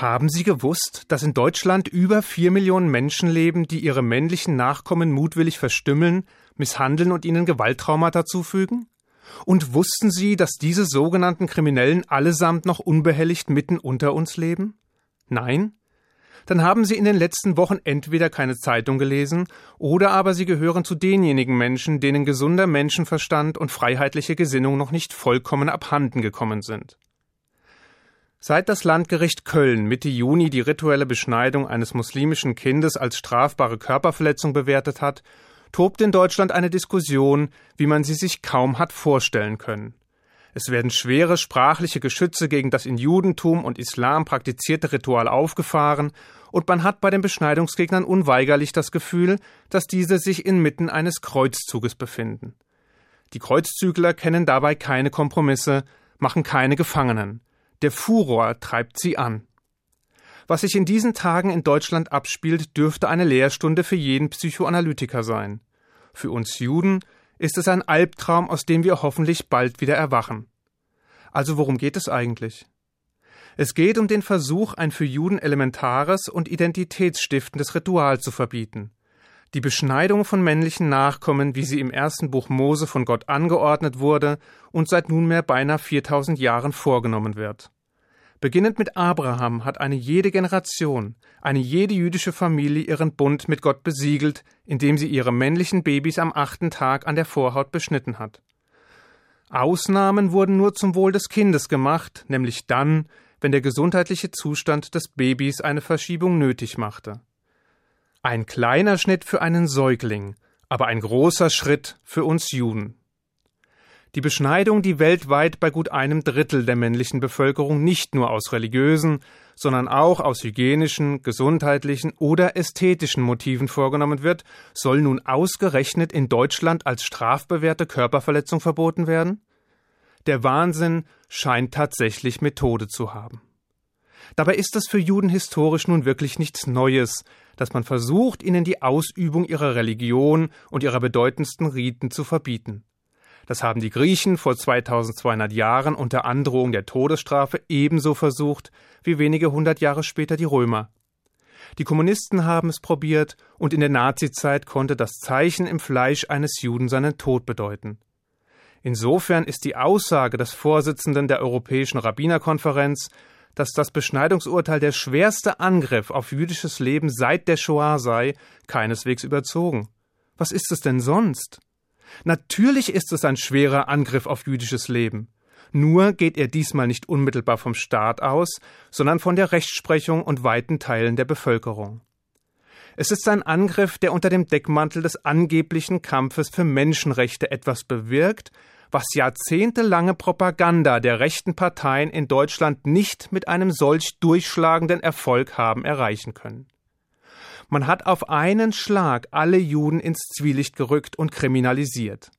Haben Sie gewusst, dass in Deutschland über vier Millionen Menschen leben, die ihre männlichen Nachkommen mutwillig verstümmeln, misshandeln und ihnen Gewalttraumata zufügen? Und wussten Sie, dass diese sogenannten Kriminellen allesamt noch unbehelligt mitten unter uns leben? Nein? Dann haben Sie in den letzten Wochen entweder keine Zeitung gelesen, oder aber Sie gehören zu denjenigen Menschen, denen gesunder Menschenverstand und freiheitliche Gesinnung noch nicht vollkommen abhanden gekommen sind. Seit das Landgericht Köln Mitte Juni die rituelle Beschneidung eines muslimischen Kindes als strafbare Körperverletzung bewertet hat, tobt in Deutschland eine Diskussion, wie man sie sich kaum hat vorstellen können. Es werden schwere sprachliche Geschütze gegen das in Judentum und Islam praktizierte Ritual aufgefahren, und man hat bei den Beschneidungsgegnern unweigerlich das Gefühl, dass diese sich inmitten eines Kreuzzuges befinden. Die Kreuzzügler kennen dabei keine Kompromisse, machen keine Gefangenen. Der Furor treibt sie an. Was sich in diesen Tagen in Deutschland abspielt, dürfte eine Lehrstunde für jeden Psychoanalytiker sein. Für uns Juden ist es ein Albtraum, aus dem wir hoffentlich bald wieder erwachen. Also worum geht es eigentlich? Es geht um den Versuch, ein für Juden elementares und identitätsstiftendes Ritual zu verbieten. Die Beschneidung von männlichen Nachkommen, wie sie im ersten Buch Mose von Gott angeordnet wurde und seit nunmehr beinahe 4000 Jahren vorgenommen wird. Beginnend mit Abraham hat eine jede Generation, eine jede jüdische Familie ihren Bund mit Gott besiegelt, indem sie ihre männlichen Babys am achten Tag an der Vorhaut beschnitten hat. Ausnahmen wurden nur zum Wohl des Kindes gemacht, nämlich dann, wenn der gesundheitliche Zustand des Babys eine Verschiebung nötig machte. Ein kleiner Schnitt für einen Säugling, aber ein großer Schritt für uns Juden. Die Beschneidung, die weltweit bei gut einem Drittel der männlichen Bevölkerung nicht nur aus religiösen, sondern auch aus hygienischen, gesundheitlichen oder ästhetischen Motiven vorgenommen wird, soll nun ausgerechnet in Deutschland als strafbewährte Körperverletzung verboten werden? Der Wahnsinn scheint tatsächlich Methode zu haben. Dabei ist es für Juden historisch nun wirklich nichts Neues, dass man versucht, ihnen die Ausübung ihrer Religion und ihrer bedeutendsten Riten zu verbieten. Das haben die Griechen vor 2200 Jahren unter Androhung der Todesstrafe ebenso versucht wie wenige hundert Jahre später die Römer. Die Kommunisten haben es probiert und in der Nazizeit konnte das Zeichen im Fleisch eines Juden seinen Tod bedeuten. Insofern ist die Aussage des Vorsitzenden der Europäischen Rabbinerkonferenz, dass das Beschneidungsurteil der schwerste Angriff auf jüdisches Leben seit der Shoah sei, keineswegs überzogen. Was ist es denn sonst? Natürlich ist es ein schwerer Angriff auf jüdisches Leben. Nur geht er diesmal nicht unmittelbar vom Staat aus, sondern von der Rechtsprechung und weiten Teilen der Bevölkerung. Es ist ein Angriff, der unter dem Deckmantel des angeblichen Kampfes für Menschenrechte etwas bewirkt, was jahrzehntelange Propaganda der rechten Parteien in Deutschland nicht mit einem solch durchschlagenden Erfolg haben erreichen können. Man hat auf einen Schlag alle Juden ins Zwielicht gerückt und kriminalisiert.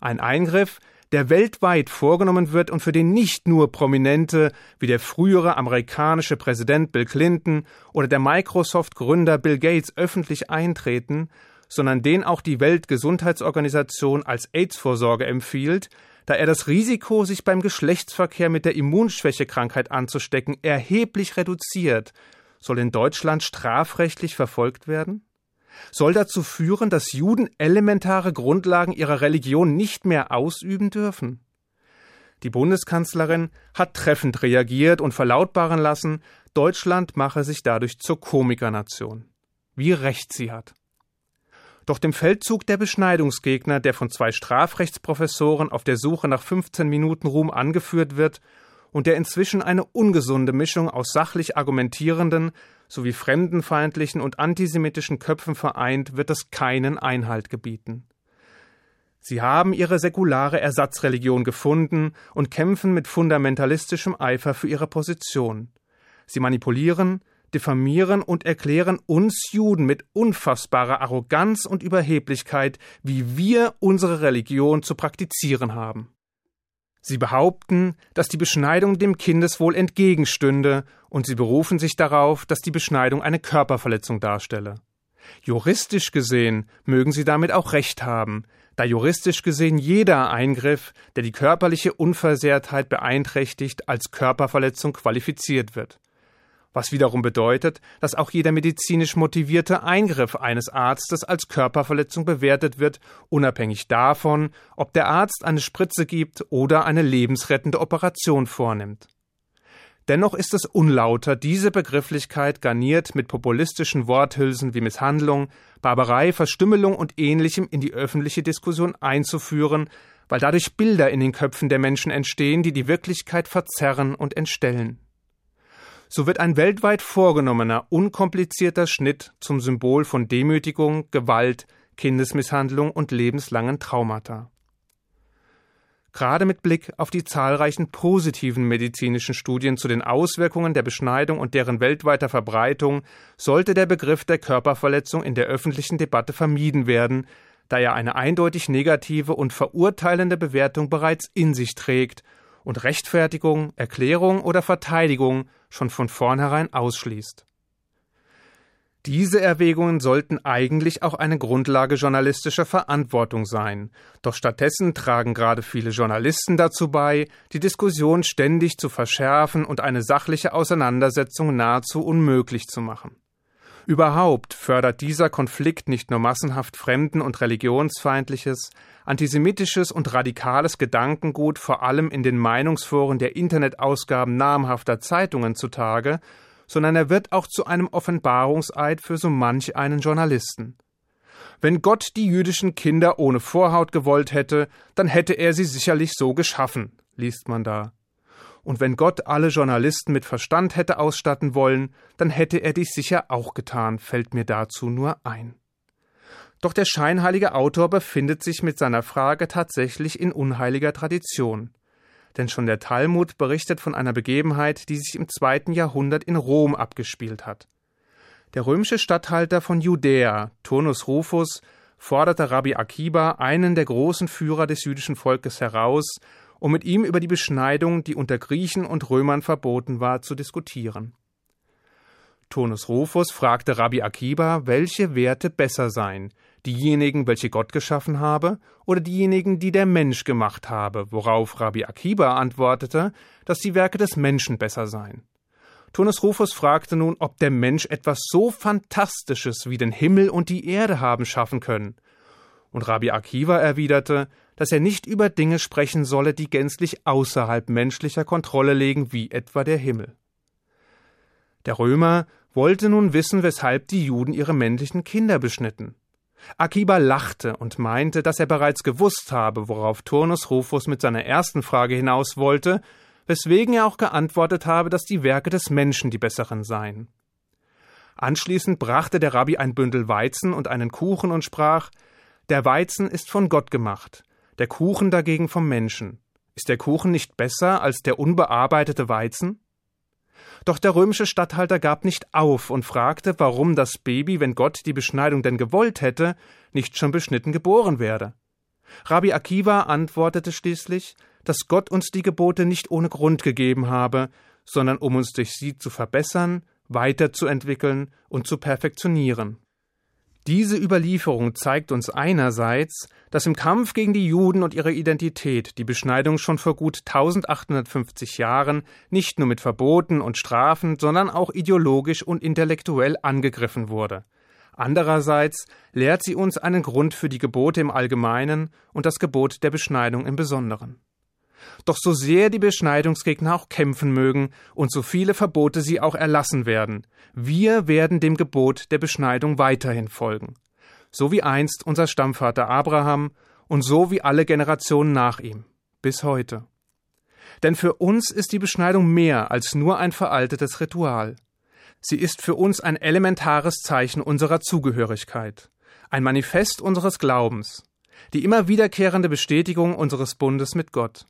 Ein Eingriff, der weltweit vorgenommen wird und für den nicht nur Prominente wie der frühere amerikanische Präsident Bill Clinton oder der Microsoft-Gründer Bill Gates öffentlich eintreten, sondern den auch die Weltgesundheitsorganisation als AIDS-Vorsorge empfiehlt, da er das Risiko, sich beim Geschlechtsverkehr mit der Immunschwächekrankheit anzustecken, erheblich reduziert, soll in Deutschland strafrechtlich verfolgt werden? Soll dazu führen, dass Juden elementare Grundlagen ihrer Religion nicht mehr ausüben dürfen? Die Bundeskanzlerin hat treffend reagiert und verlautbaren lassen, Deutschland mache sich dadurch zur Komikernation. Wie recht sie hat. Doch dem Feldzug der Beschneidungsgegner, der von zwei Strafrechtsprofessoren auf der Suche nach 15 Minuten Ruhm angeführt wird und der inzwischen eine ungesunde Mischung aus sachlich argumentierenden sowie fremdenfeindlichen und antisemitischen Köpfen vereint, wird es keinen Einhalt gebieten. Sie haben ihre säkulare Ersatzreligion gefunden und kämpfen mit fundamentalistischem Eifer für ihre Position. Sie manipulieren, diffamieren und erklären uns Juden mit unfassbarer Arroganz und Überheblichkeit, wie wir unsere Religion zu praktizieren haben. Sie behaupten, dass die Beschneidung dem Kindeswohl entgegenstünde, und sie berufen sich darauf, dass die Beschneidung eine Körperverletzung darstelle. Juristisch gesehen mögen sie damit auch recht haben, da juristisch gesehen jeder Eingriff, der die körperliche Unversehrtheit beeinträchtigt, als Körperverletzung qualifiziert wird. Was wiederum bedeutet, dass auch jeder medizinisch motivierte Eingriff eines Arztes als Körperverletzung bewertet wird, unabhängig davon, ob der Arzt eine Spritze gibt oder eine lebensrettende Operation vornimmt. Dennoch ist es unlauter, diese Begrifflichkeit garniert mit populistischen Worthülsen wie Misshandlung, Barbarei, Verstümmelung und ähnlichem in die öffentliche Diskussion einzuführen, weil dadurch Bilder in den Köpfen der Menschen entstehen, die die Wirklichkeit verzerren und entstellen. So wird ein weltweit vorgenommener, unkomplizierter Schnitt zum Symbol von Demütigung, Gewalt, Kindesmisshandlung und lebenslangen Traumata. Gerade mit Blick auf die zahlreichen positiven medizinischen Studien zu den Auswirkungen der Beschneidung und deren weltweiter Verbreitung sollte der Begriff der Körperverletzung in der öffentlichen Debatte vermieden werden, da er eine eindeutig negative und verurteilende Bewertung bereits in sich trägt und Rechtfertigung, Erklärung oder Verteidigung schon von vornherein ausschließt. Diese Erwägungen sollten eigentlich auch eine Grundlage journalistischer Verantwortung sein, doch stattdessen tragen gerade viele Journalisten dazu bei, die Diskussion ständig zu verschärfen und eine sachliche Auseinandersetzung nahezu unmöglich zu machen. Überhaupt fördert dieser Konflikt nicht nur massenhaft fremden und religionsfeindliches, antisemitisches und radikales Gedankengut vor allem in den Meinungsforen der Internetausgaben namhafter Zeitungen zutage, sondern er wird auch zu einem Offenbarungseid für so manch einen Journalisten. Wenn Gott die jüdischen Kinder ohne Vorhaut gewollt hätte, dann hätte er sie sicherlich so geschaffen, liest man da. Und wenn Gott alle Journalisten mit Verstand hätte ausstatten wollen, dann hätte er dies sicher auch getan, fällt mir dazu nur ein. Doch der scheinheilige Autor befindet sich mit seiner Frage tatsächlich in unheiliger Tradition denn schon der Talmud berichtet von einer Begebenheit, die sich im zweiten Jahrhundert in Rom abgespielt hat. Der römische Statthalter von Judäa, Turnus Rufus, forderte Rabbi Akiba, einen der großen Führer des jüdischen Volkes, heraus, um mit ihm über die Beschneidung, die unter Griechen und Römern verboten war, zu diskutieren. Turnus Rufus fragte Rabbi Akiba, welche Werte besser seien, diejenigen, welche Gott geschaffen habe, oder diejenigen, die der Mensch gemacht habe, worauf Rabbi Akiba antwortete, dass die Werke des Menschen besser seien. Turnus Rufus fragte nun, ob der Mensch etwas so Fantastisches wie den Himmel und die Erde haben schaffen können. Und Rabbi Akiva erwiderte, dass er nicht über Dinge sprechen solle, die gänzlich außerhalb menschlicher Kontrolle liegen, wie etwa der Himmel. Der Römer wollte nun wissen, weshalb die Juden ihre männlichen Kinder beschnitten. Akiba lachte und meinte, dass er bereits gewusst habe, worauf Turnus Rufus mit seiner ersten Frage hinaus wollte, weswegen er auch geantwortet habe, dass die Werke des Menschen die besseren seien. Anschließend brachte der Rabbi ein Bündel Weizen und einen Kuchen und sprach Der Weizen ist von Gott gemacht, der Kuchen dagegen vom Menschen. Ist der Kuchen nicht besser als der unbearbeitete Weizen? Doch der römische Statthalter gab nicht auf und fragte, warum das Baby, wenn Gott die Beschneidung denn gewollt hätte, nicht schon beschnitten geboren werde. Rabbi Akiva antwortete schließlich, dass Gott uns die Gebote nicht ohne Grund gegeben habe, sondern um uns durch sie zu verbessern, weiterzuentwickeln und zu perfektionieren. Diese Überlieferung zeigt uns einerseits, dass im Kampf gegen die Juden und ihre Identität die Beschneidung schon vor gut 1850 Jahren nicht nur mit Verboten und Strafen, sondern auch ideologisch und intellektuell angegriffen wurde. Andererseits lehrt sie uns einen Grund für die Gebote im Allgemeinen und das Gebot der Beschneidung im Besonderen. Doch so sehr die Beschneidungsgegner auch kämpfen mögen und so viele Verbote sie auch erlassen werden, wir werden dem Gebot der Beschneidung weiterhin folgen. So wie einst unser Stammvater Abraham und so wie alle Generationen nach ihm. Bis heute. Denn für uns ist die Beschneidung mehr als nur ein veraltetes Ritual. Sie ist für uns ein elementares Zeichen unserer Zugehörigkeit, ein Manifest unseres Glaubens, die immer wiederkehrende Bestätigung unseres Bundes mit Gott.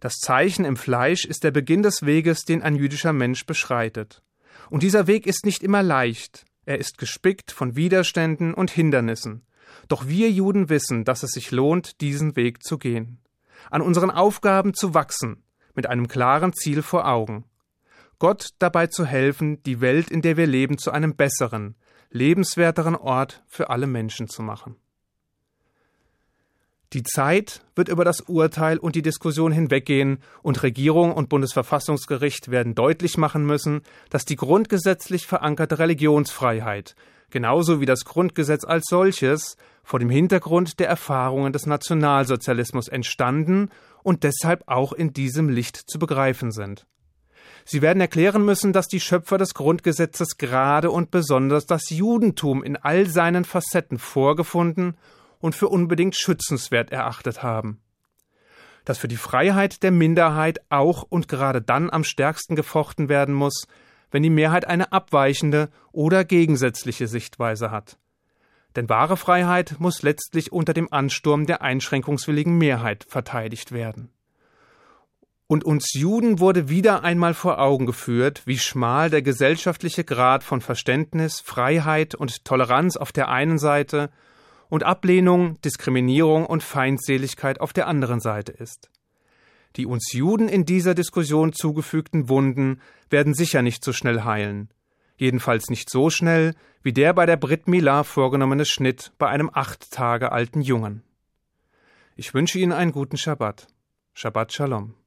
Das Zeichen im Fleisch ist der Beginn des Weges, den ein jüdischer Mensch beschreitet. Und dieser Weg ist nicht immer leicht, er ist gespickt von Widerständen und Hindernissen. Doch wir Juden wissen, dass es sich lohnt, diesen Weg zu gehen. An unseren Aufgaben zu wachsen, mit einem klaren Ziel vor Augen. Gott dabei zu helfen, die Welt, in der wir leben, zu einem besseren, lebenswerteren Ort für alle Menschen zu machen. Die Zeit wird über das Urteil und die Diskussion hinweggehen und Regierung und Bundesverfassungsgericht werden deutlich machen müssen, dass die grundgesetzlich verankerte Religionsfreiheit, genauso wie das Grundgesetz als solches, vor dem Hintergrund der Erfahrungen des Nationalsozialismus entstanden und deshalb auch in diesem Licht zu begreifen sind. Sie werden erklären müssen, dass die Schöpfer des Grundgesetzes gerade und besonders das Judentum in all seinen Facetten vorgefunden und für unbedingt schützenswert erachtet haben. Dass für die Freiheit der Minderheit auch und gerade dann am stärksten gefochten werden muss, wenn die Mehrheit eine abweichende oder gegensätzliche Sichtweise hat. Denn wahre Freiheit muss letztlich unter dem Ansturm der einschränkungswilligen Mehrheit verteidigt werden. Und uns Juden wurde wieder einmal vor Augen geführt, wie schmal der gesellschaftliche Grad von Verständnis, Freiheit und Toleranz auf der einen Seite und Ablehnung, Diskriminierung und Feindseligkeit auf der anderen Seite ist. Die uns Juden in dieser Diskussion zugefügten Wunden werden sicher nicht so schnell heilen, jedenfalls nicht so schnell wie der bei der Brit Milah vorgenommene Schnitt bei einem acht Tage alten Jungen. Ich wünsche Ihnen einen guten Schabbat. Shabbat Shalom.